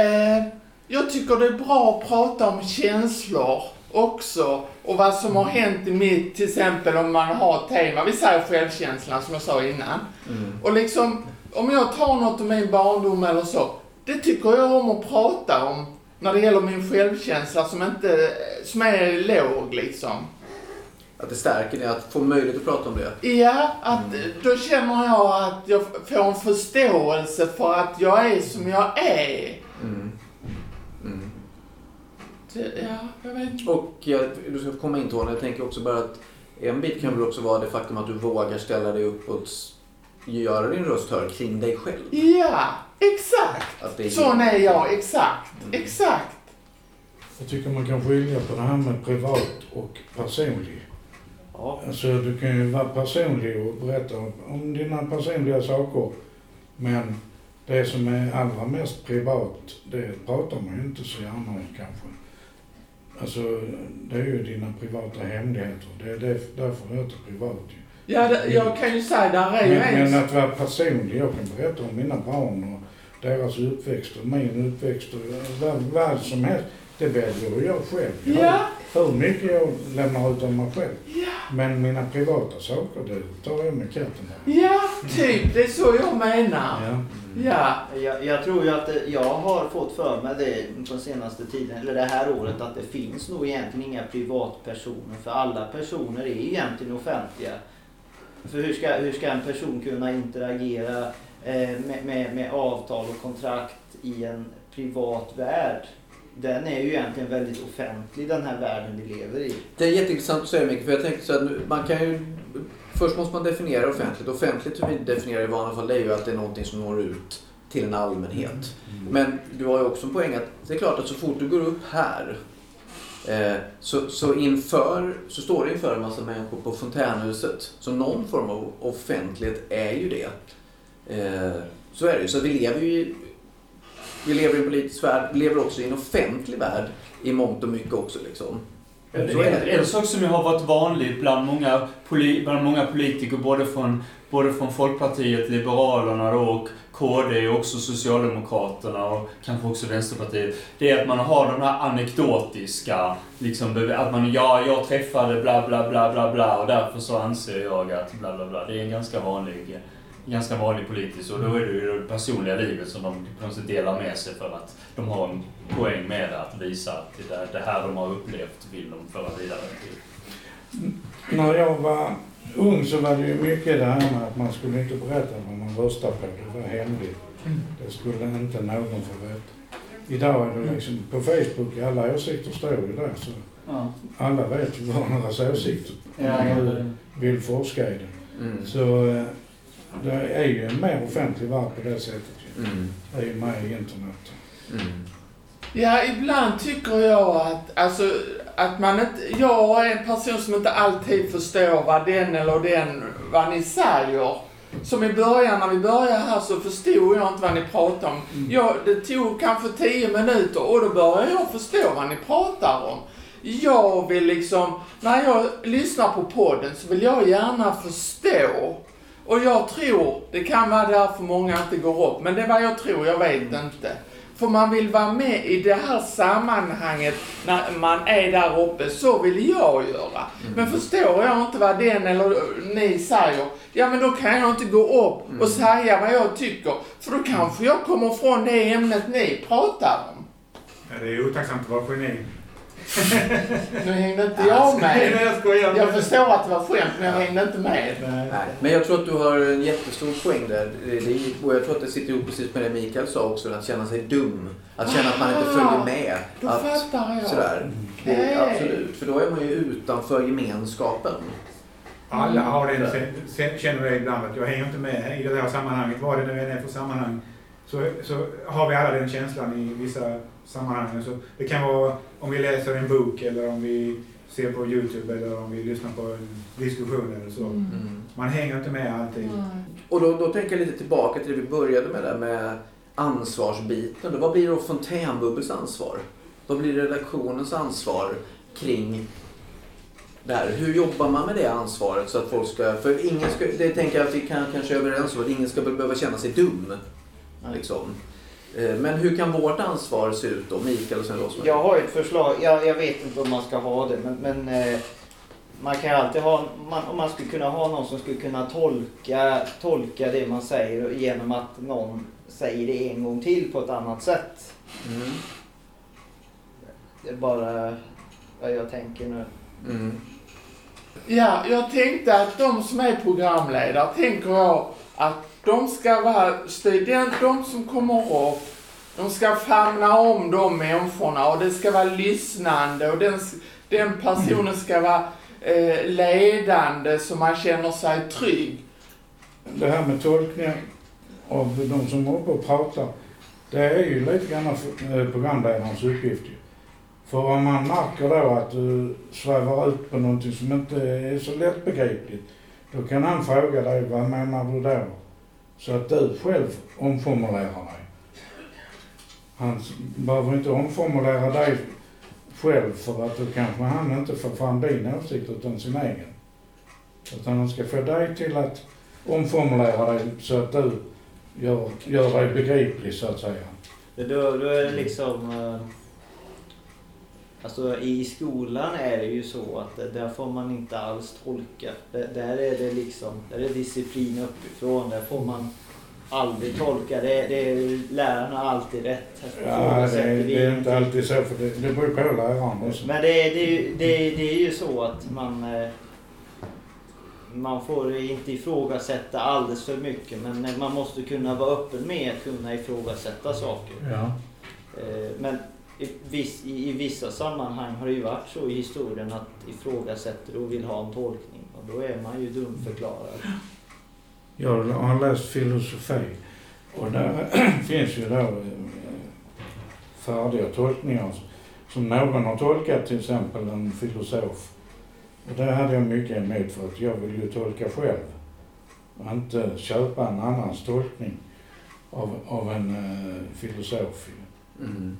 Speaker 6: Eh, jag tycker det är bra att prata om känslor också. Och vad som har hänt i mitt, till exempel om man har ett tema, vi säger självkänslan som jag sa innan.
Speaker 2: Mm.
Speaker 6: Och liksom, om jag tar något om min barndom eller så, det tycker jag om att prata om när det gäller min självkänsla som inte, som är låg liksom.
Speaker 2: Att det stärker dig att få möjlighet att prata om det.
Speaker 6: Ja, att då känner jag att jag får en förståelse för att jag är som jag är.
Speaker 2: Mm. Mm.
Speaker 6: Det, ja, jag vet inte.
Speaker 2: Och ja, du ska komma in Tony, jag tänker också bara att en bit kan väl också vara det faktum att du vågar ställa dig upp och göra din röst hörd kring dig själv.
Speaker 6: Ja, exakt.
Speaker 2: Är
Speaker 6: Sån är jag, exakt. Exakt.
Speaker 3: Jag tycker man kan skilja på det här med privat och personlig.
Speaker 1: Ja.
Speaker 3: Alltså du kan ju vara personlig och berätta om dina personliga saker. Men det som är allra mest privat, det pratar man ju inte så gärna om kanske. Alltså det är ju dina privata hemligheter. Det är därför det heter privat ju.
Speaker 6: Ja, det, jag kan ju säga, där är ju
Speaker 3: Men,
Speaker 6: en...
Speaker 3: men att vara personlig, jag kan berätta om mina barn och deras uppväxt och min uppväxt och vad, vad som helst. Det väljer jag själv. Jag
Speaker 6: Ja,
Speaker 3: hur mycket jag lämnar ut av mig själv.
Speaker 6: ja,
Speaker 3: Men mina privata saker, det tar jag med katten.
Speaker 6: ja, typ. Det är så jag menar.
Speaker 3: Ja.
Speaker 6: Ja.
Speaker 1: Jag, jag tror ju att det, jag har fått för mig det på senaste tiden, eller det här året, att det finns nog egentligen inga privatpersoner. För alla personer är egentligen offentliga. För hur ska, hur ska en person kunna interagera eh, med, med, med avtal och kontrakt i en privat värld? Den är ju egentligen väldigt offentlig den här världen vi lever i.
Speaker 2: Det är jätteintressant att säga Micke, för jag tänkte så att man kan ju... Först måste man definiera offentligt. Offentligt, hur vi definierar i vanliga fall, det är ju att det är någonting som når ut till en allmänhet. Men du har ju också en poäng att det är klart att så fort du går upp här så, så, inför, så står du inför en massa människor på fontänhuset. Så någon form av offentlighet är ju det. Eh, så är det ju. Så vi lever ju i, vi lever i en politisk värld, vi lever också i en offentlig värld i mångt och mycket också. Liksom. Så är det.
Speaker 4: En sak som har varit vanligt bland många, poli, bland många politiker, både från, både från Folkpartiet, Liberalerna och KD och också Socialdemokraterna och kanske också Vänsterpartiet. Det är att man har de här anekdotiska, liksom, att man, ja, jag träffade bla bla bla bla bla och därför så anser jag att bla bla bla. Det är en ganska vanlig, ganska vanlig politisk och då är det ju det personliga livet som de på något sätt delar med sig för att de har en poäng med det, att visa att det, det här de har upplevt vill de föra vidare till.
Speaker 3: När jag var ung så var det ju mycket det här med att man skulle inte berätta vad man röstar på. Det var hemligt. Det skulle inte någon få veta. Idag är det liksom på Facebook, alla åsikter står ju där så
Speaker 4: Ja.
Speaker 3: alla vet ju varandras åsikter. Om
Speaker 4: Ja,
Speaker 3: man vill forska i det.
Speaker 2: Mm.
Speaker 3: Så eh, det är ju en mer offentlig värld på det sättet.
Speaker 2: Mm.
Speaker 3: Det är ju med i internet.
Speaker 2: Mm.
Speaker 6: Ja, ibland tycker jag att, alltså, att man inte, jag är en person som inte alltid förstår vad den eller den, vad ni säger. Som i början, när vi började här så förstod jag inte vad ni pratade om. Jag, det tog kanske tio minuter och då började jag förstå vad ni pratar om. Jag vill liksom, när jag lyssnar på podden så vill jag gärna förstå. Och jag tror, det kan vara därför många inte går upp, men det är vad jag tror, jag vet inte. För man vill vara med i det här sammanhanget när man är där uppe. Så vill jag göra. Men förstår jag inte vad den eller ni säger, ja men då kan jag inte gå upp och säga vad jag tycker. För då kanske jag kommer från det ämnet ni pratar om.
Speaker 5: Ja, det är otacksamt att vara geni.
Speaker 6: Nu hängde inte jag
Speaker 5: Nej,
Speaker 6: med.
Speaker 5: jag skojar.
Speaker 6: Jag förstår att det var skämt, men jag hängde inte med.
Speaker 5: Nej.
Speaker 2: Men jag tror att du har en jättestor poäng där. Och jag tror att det sitter ihop precis med det Mikael sa också, att känna sig dum. Att känna att man inte följer med.
Speaker 6: Då
Speaker 2: Att,
Speaker 6: fattar jag.
Speaker 2: sådär. Det, absolut, för då är man ju utanför gemenskapen.
Speaker 5: Alla har den, sen- känner det ibland att jag hänger inte med i det här sammanhanget, vad det nu än är för sammanhang. Så, så har vi alla den känslan i vissa sammanhang. Så det kan vara om vi läser en bok eller om vi ser på Youtube eller om vi lyssnar på en diskussion eller så.
Speaker 2: Mm.
Speaker 5: Man hänger inte med alltid.
Speaker 2: Och då, då tänker jag lite tillbaka till det vi började med där med ansvarsbiten. Då, vad blir då Fontänbubbels ansvar? Vad blir redaktionens ansvar kring det här? Hur jobbar man med det ansvaret så att folk ska... För ingen ska... Det tänker jag att vi kan kanske är överens om, att ingen ska behöva känna sig dum. Liksom. Eh, Men hur kan vårt ansvar se ut då? Mikael och sen Rosmarie.
Speaker 1: Jag har ett förslag. Jag, jag vet inte om man ska ha det, men, men eh, man kan ju alltid ha, man, om man skulle kunna ha någon som skulle kunna tolka, tolka det man säger genom att någon säger det en gång till på ett annat sätt.
Speaker 2: Mm.
Speaker 1: Det är bara vad jag tänker nu.
Speaker 2: Mm.
Speaker 6: Ja, jag tänkte att de som är programledare, tänker jag att de ska vara student, de som kommer upp, de ska famna om de människorna och det ska vara lyssnande och den, den personen ska vara eh, ledande så man känner sig trygg.
Speaker 3: Det här med tolkningar av de som är uppe och pratar, det är ju lite grann eh, programledarens uppgift ju. För om man märker då att du svävar ut på någonting som inte är så lättbegripligt, då kan han fråga dig, vad menar du då? Så att du själv omformulerar dig. Han behöver inte omformulera dig själv för att då kanske han inte får fram din åsikt utan sin egen. Utan han ska få dig till att omformulera dig så att du gör, gör dig begriplig så att säga.
Speaker 1: Då, då är det liksom... Eh, Alltså i skolan är det ju så att där får man inte alls tolka. Där är det liksom, där är disciplin uppifrån. Där får man aldrig tolka. Det, det är, lärarna har alltid rätt.
Speaker 3: Ja, det,
Speaker 1: vi
Speaker 3: det är inte alltid så för det, det beror på läraren också.
Speaker 1: Men det, är- det, är ju- det, är- det är ju så att man... eh, Man får inte ifrågasätta alldeles för mycket men man måste kunna vara öppen med att kunna ifrågasätta saker.
Speaker 3: Ja.
Speaker 1: Eh, Men i, viss, i, i vissa sammanhang har det ju varit så i historien att ifrågasätter och vill ha en tolkning och då är man ju dumförklarad.
Speaker 3: Jag har läst filosofi och där finns ju då eh, färdiga tolkningar som någon har tolkat, till exempel en filosof. Och det hade jag mycket emot för att jag vill ju tolka själv och inte köpa en annans tolkning av, av en eh, filosof.
Speaker 2: Mm.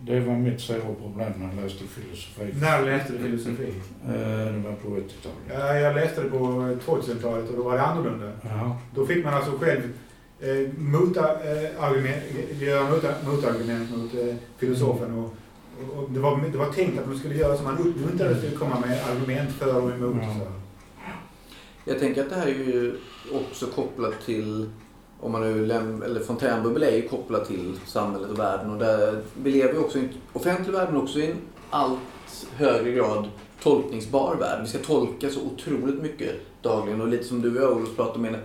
Speaker 3: Det var mitt stora problem när jag läste filosofi.
Speaker 5: När läste du filosofi?
Speaker 3: Eh, det var på 80-talet.
Speaker 5: Ja, jag läste det på 2000-talet och då var det annorlunda.
Speaker 3: Ja.
Speaker 5: Då fick man alltså själv eh, mota, eh, argument, göra mota, motargument mot eh, filosofen. Och, och, och det, var, det var tänkt att man skulle göra så. Man uppmuntrades till att komma med argument för och emot.
Speaker 3: Ja.
Speaker 5: Så.
Speaker 2: Jag tänker att det här är ju också kopplat till, om man nu läm- eller fontänbubbel är ju kopplat till samhället och världen och där vi lever ju också i en offentlig värld men också i en allt högre grad tolkningsbar värld. Vi ska tolka så otroligt mycket dagligen och lite som du och jag Olof pratade om,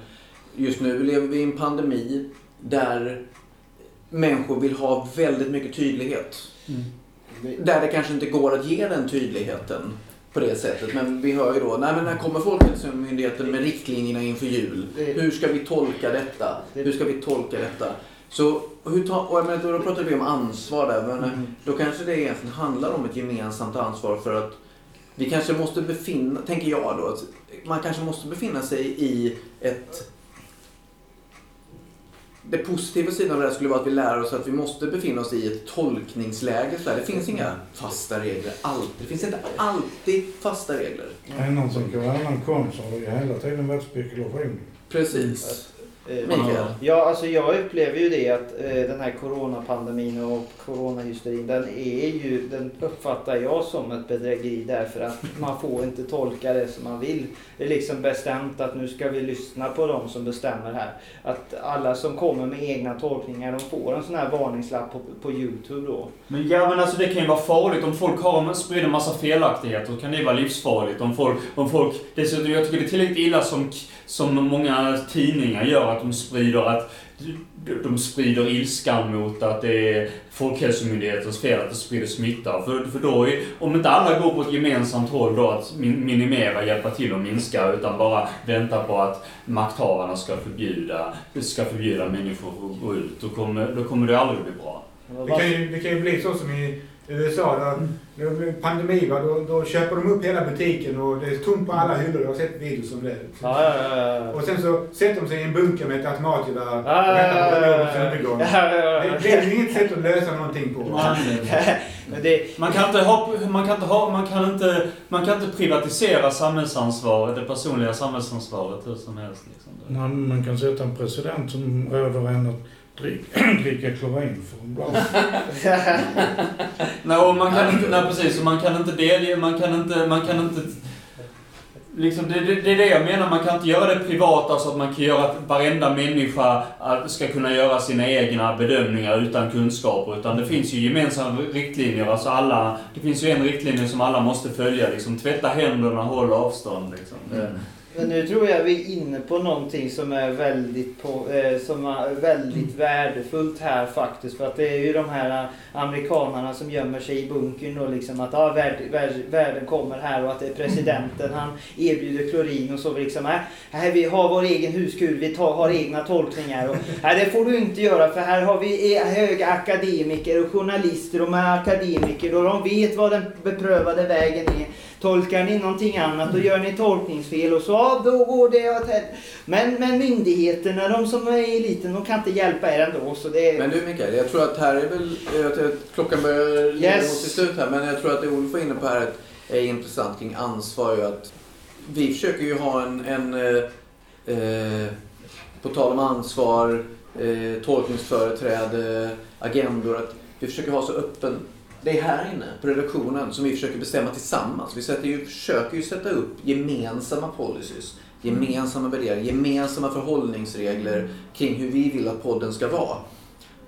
Speaker 2: just nu lever vi i en pandemi där människor vill ha väldigt mycket tydlighet. Där det kanske inte går att ge den tydligheten på det sättet. Men vi hör ju då, nej men när kommer Folkhälsomyndigheten med riktlinjerna inför jul? Hur ska vi tolka detta?
Speaker 1: Det-
Speaker 2: Hur ska vi tolka detta? Så hur ta, och jag menar, då pratar vi om ansvar där. Men
Speaker 1: Mm.
Speaker 2: då kanske det egentligen handlar om ett gemensamt ansvar för att vi kanske måste befinna, tänker jag då, att man kanske måste befinna sig i ett det positiva sidan av det här skulle vara att vi lär oss att vi måste befinna oss i ett tolkningsläge. Så. Det finns inga fasta regler. Alltid. Det finns inte alltid fasta regler.
Speaker 3: En som kan vara annan konst har ju hela tiden varit spekulation.
Speaker 2: Precis.
Speaker 1: Eh,
Speaker 2: Mikael?
Speaker 1: Ja, alltså jag upplever ju det att eh, den här coronapandemin och coronahysterin den är ju, den uppfattar jag som ett bedrägeri därför att man får inte tolka det som man vill. Det är liksom bestämt att nu ska vi lyssna på de som bestämmer här. Att alla som kommer med egna tolkningar de får en sån här varningslapp på, på Youtube då.
Speaker 4: Men ja men alltså det kan ju vara farligt om folk har, sprider en massa felaktigheter. kan det vara livsfarligt. Om folk, om folk, dessutom, jag tycker det är tillräckligt illa som, som många tidningar gör att de sprider att de sprider ilskan mot att det är Folkhälsomyndighetens fel att det sprider smitta. För, för då är, om inte alla går på ett gemensamt håll då att minimera, hjälpa till att minska, utan bara vänta på att makthavarna ska förbjuda, ska förbjuda människor att gå ut, då kommer, då kommer det aldrig bli bra.
Speaker 5: Det kan, ju, det kan ju bli så som i USA, där när det pandemi, va, då, då köper de upp hela butiken och det är tomt på alla hyllor. Jag har sett videos om det.
Speaker 1: Ja, ja, ja,
Speaker 5: Och sen så sätter de sig i en bunker med ett automatgevär och väntar på
Speaker 1: ja,
Speaker 5: religionens
Speaker 1: ja,
Speaker 5: undergång.
Speaker 1: ja, ja,
Speaker 5: Det,
Speaker 1: ja.
Speaker 5: det är ju inget sätt att lösa någonting på.
Speaker 1: Det,
Speaker 4: Man kan inte ha, man kan inte ha, man kan inte, man kan inte privatisera samhällsansvaret, det personliga samhällsansvaret hur som helst. Liksom.
Speaker 3: Nej, man kan sätta en president som råder en att dricka klorin för en glas.
Speaker 4: Nej, och man kan inte, nej precis, och man kan inte delge, man kan inte, man kan inte Liksom, det, det, det är det jag menar, man kan inte göra det privat, alltså att man kan göra att varenda människa att- ska kunna göra sina egna bedömningar utan kunskaper. Utan det finns ju gemensamma riktlinjer, alltså alla, det finns ju en riktlinje som alla måste följa, liksom tvätta händerna, håll avstånd liksom. Det,
Speaker 1: Men nu tror jag vi är inne på någonting som är väldigt, på, eh, som är väldigt värdefullt här faktiskt. För att det är ju de här amerikanarna som gömmer sig i bunkern och liksom att ah, värld, värld, världen kommer här och att det är presidenten. Han erbjuder klorin och så liksom. Här, här vi har vår egen huskur, vi tar, har egna tolkningar. Och, här, det får du inte göra för här har vi eh, höga akademiker och journalister och med akademiker och de vet vad den beprövade vägen är. Tolkar ni någonting annat då gör ni tolkningsfel och så ja, då går det åt men, men myndigheterna, de som är i eliten, de kan inte hjälpa er ändå. Så det är...
Speaker 2: Men du Mikael, jag tror att här är väl, jag tror att klockan börjar lida
Speaker 1: Yes.
Speaker 2: mot sitt slut här, men jag tror att det Olof var inne på här är intressant kring ansvar. Att vi försöker ju ha en, en eh, eh, på tal om ansvar, eh, tolkningsföreträde, agendor, att vi försöker vara så öppen. Det är här inne på redaktionen som vi försöker bestämma tillsammans. Vi sätter ju, försöker ju sätta upp gemensamma policies, gemensamma värderingar, gemensamma förhållningsregler kring hur vi vill att podden ska vara.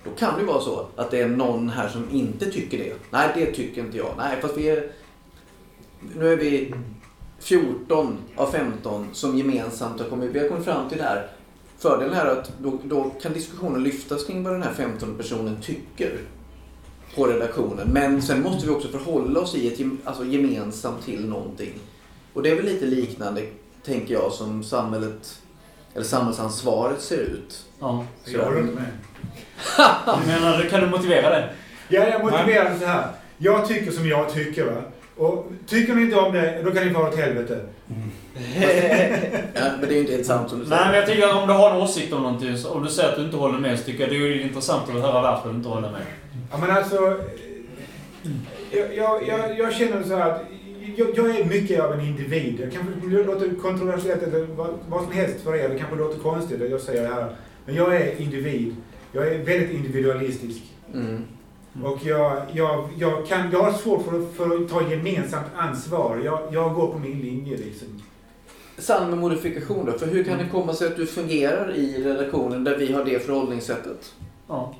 Speaker 2: Då kan det ju vara så att det är någon här som inte tycker det. Nej, det tycker inte jag. Nej, fast vi är... Nu är vi 14 av 15 som gemensamt har kommit, vi har kommit fram till det här. Fördelen är att då, då kan diskussionen lyftas kring vad den här 15 personen tycker på redaktionen. Men sen måste vi också förhålla oss i ett alltså gemensamt till någonting. Och det är väl lite liknande, tänker jag, som samhället, eller samhällsansvaret ser ut.
Speaker 4: ja.
Speaker 5: Jag håller inte med.
Speaker 4: Menar, kan du motivera det?
Speaker 5: Ja, jag motiverar det så här. Jag tycker som jag tycker. Va? Och tycker ni inte om det, då kan ni fara åt helvete.
Speaker 2: Ja, men det är ju inte helt sant som du
Speaker 4: Nej,
Speaker 2: säger.
Speaker 4: men jag tycker att om du har en åsikt om någonting, så- om du säger att du inte håller med, så tycker jag det är intressant att höra varför du inte håller med.
Speaker 5: Ja, men alltså... Jag, jag, jag, jag känner så här att jag, jag är mycket av en individ. Jag kanske låter kontroversiellt eller vad, vad som helst för er. Det kanske låter konstigt att jag säger det här. Men jag är individ. Jag är väldigt individualistisk.
Speaker 2: Mm.
Speaker 5: Och jag, jag, jag, kan, jag har svårt för, att- för att ta gemensamt ansvar. Jag, jag går på min linje liksom.
Speaker 2: Sann med modifikation då, för hur kan det komma sig att du fungerar i redaktionen där vi har det förhållningssättet?
Speaker 4: Ja.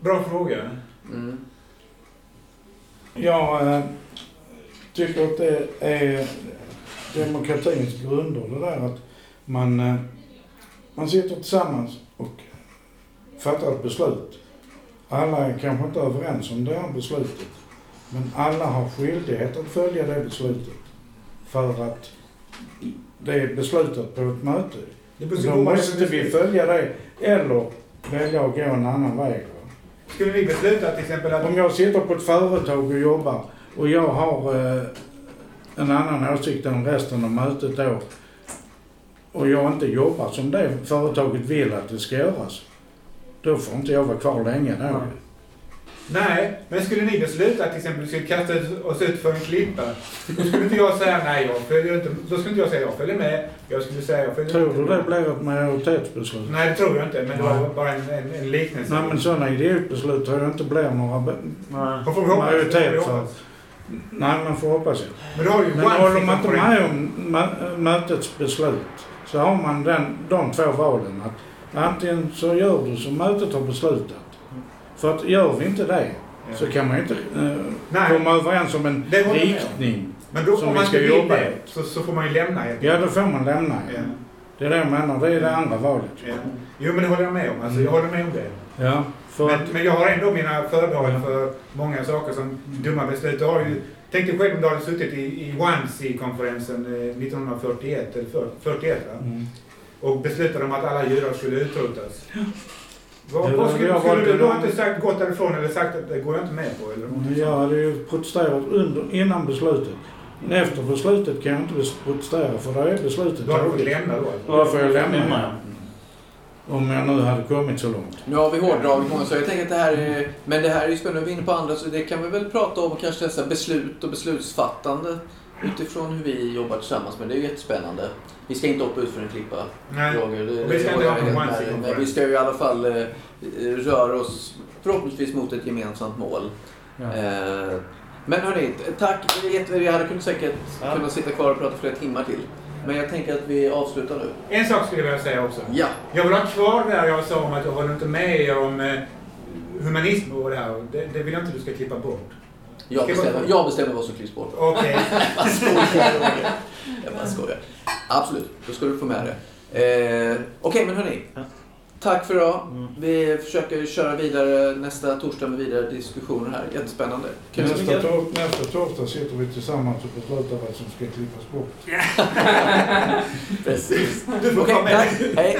Speaker 5: Bra fråga.
Speaker 2: Mm.
Speaker 3: Jag eh, tycker att det är demokratins grunder det där att man, eh, man sitter tillsammans och fattar ett beslut. Alla är kanske inte överens om det här beslutet. Men alla har skyldighet att följa det beslutet. För att det är beslutat på ett möte.
Speaker 5: Det
Speaker 3: Då måste vi följa det eller välja att gå en annan väg.
Speaker 5: Skulle vi besluta till exempel att...
Speaker 3: Om jag sitter på ett företag och jobbar och jag har eh, en annan åsikt än resten av mötet då och jag inte jobbar som det företaget vill att det ska göras. Då får inte jag vara kvar länge då.
Speaker 5: Ja. Nej, men skulle ni besluta att till exempel vi skulle kasta oss ut för en klippa, då skulle inte jag säga nej, jag följer inte. Då skulle inte jag säga jag följer med. Jag skulle säga jag följer
Speaker 3: Tror du det blir ett majoritetsbeslut?
Speaker 5: Nej, det tror jag inte, men det var bara en, en, en liknelse.
Speaker 3: Nej men sådana idiotbeslut tror jag inte blir några
Speaker 4: Nej.
Speaker 3: Majoritet för. Nej men får hoppas jag.
Speaker 5: Men då har ju
Speaker 3: Men håller
Speaker 5: thing
Speaker 3: man inte med om mö- mötets beslut så har man den, de två valen. Att antingen så gör du som mötet har beslutat. För att gör vi inte det så kan man inte eh, komma överens om en riktning.
Speaker 5: Men då,
Speaker 3: som
Speaker 5: om
Speaker 3: vi ska jobba
Speaker 5: det, så, så får man ju lämna helt
Speaker 3: Ja, då får man lämna.
Speaker 5: Ja.
Speaker 3: Det är det jag menar. Det är det andra valet.
Speaker 5: Ja. Jo, men det håller jag med om. Alltså, jag håller med om det.
Speaker 3: Ja,
Speaker 5: Men,
Speaker 3: att...
Speaker 5: men jag har ändå mina förbehåll
Speaker 3: Ja.
Speaker 5: för många saker som dumma beslut. Du har ju, tänk dig själv om du hade suttit i, i Wannsee-konferensen eh, 1941, eller för- 41, va?
Speaker 3: Mm.
Speaker 5: och beslutade om att alla judar skulle utrotas. Vad,
Speaker 3: Ja,
Speaker 5: vad
Speaker 3: det
Speaker 5: skulle,
Speaker 3: har
Speaker 5: skulle du då inte sagt gått därifrån eller sagt att det går jag inte med på? Eller
Speaker 3: Jag hade ju protesterat under, innan beslutet. Men efter beslutet kan jag inte protestera för då är beslutet
Speaker 5: Då hade du lämna då alltså.
Speaker 3: Då får jag lämna.
Speaker 4: Lämna,
Speaker 3: Om jag nu hade kommit så långt.
Speaker 2: Nu har vi hårdragit många så jag tänker att det här är, men det här är ju spännande. Vi är inne på andra så det kan vi väl prata om kanske dessa beslut och beslutsfattande utifrån hur vi jobbar tillsammans. Men det är ju jättespännande. Vi ska inte hoppa ut för en klippa,
Speaker 5: Nej.
Speaker 2: Roger. Det,
Speaker 5: vi ska
Speaker 2: det
Speaker 5: inte
Speaker 2: dig.
Speaker 5: one-seat
Speaker 2: Men vi ska ju i alla fall eh, röra oss förhoppningsvis mot ett gemensamt mål.
Speaker 4: Ja.
Speaker 2: Eh, men hörni, tack. Jag hade kunnat säkert
Speaker 1: Ja.
Speaker 2: kunnat sitta kvar och prata flera timmar till. Men jag tänker att vi avslutar nu.
Speaker 5: En sak skulle jag vilja säga också.
Speaker 2: Ja.
Speaker 5: Jag vill ha kvar det här jag sa om att jag håller inte med er om eh, humanism och det här. Det, det vill jag inte du ska klippa bort.
Speaker 2: Jag bestämmer, jag bestämmer vad som klipps bort.
Speaker 5: Okej.
Speaker 2: Jag bara skojar. Absolut, då ska du få med det. Eh, Okej, men hörni. Tack för idag.
Speaker 1: Mm.
Speaker 2: Vi försöker köra vidare nästa torsdag med vidare diskussioner här. Jättespännande. Kul.
Speaker 3: Nästa, tor- nästa torsdag sitter vi tillsammans och beslutar vad som ska klippas bort.
Speaker 2: Precis.
Speaker 5: Du får
Speaker 2: Okej,
Speaker 5: komma med.
Speaker 2: tack. Hej.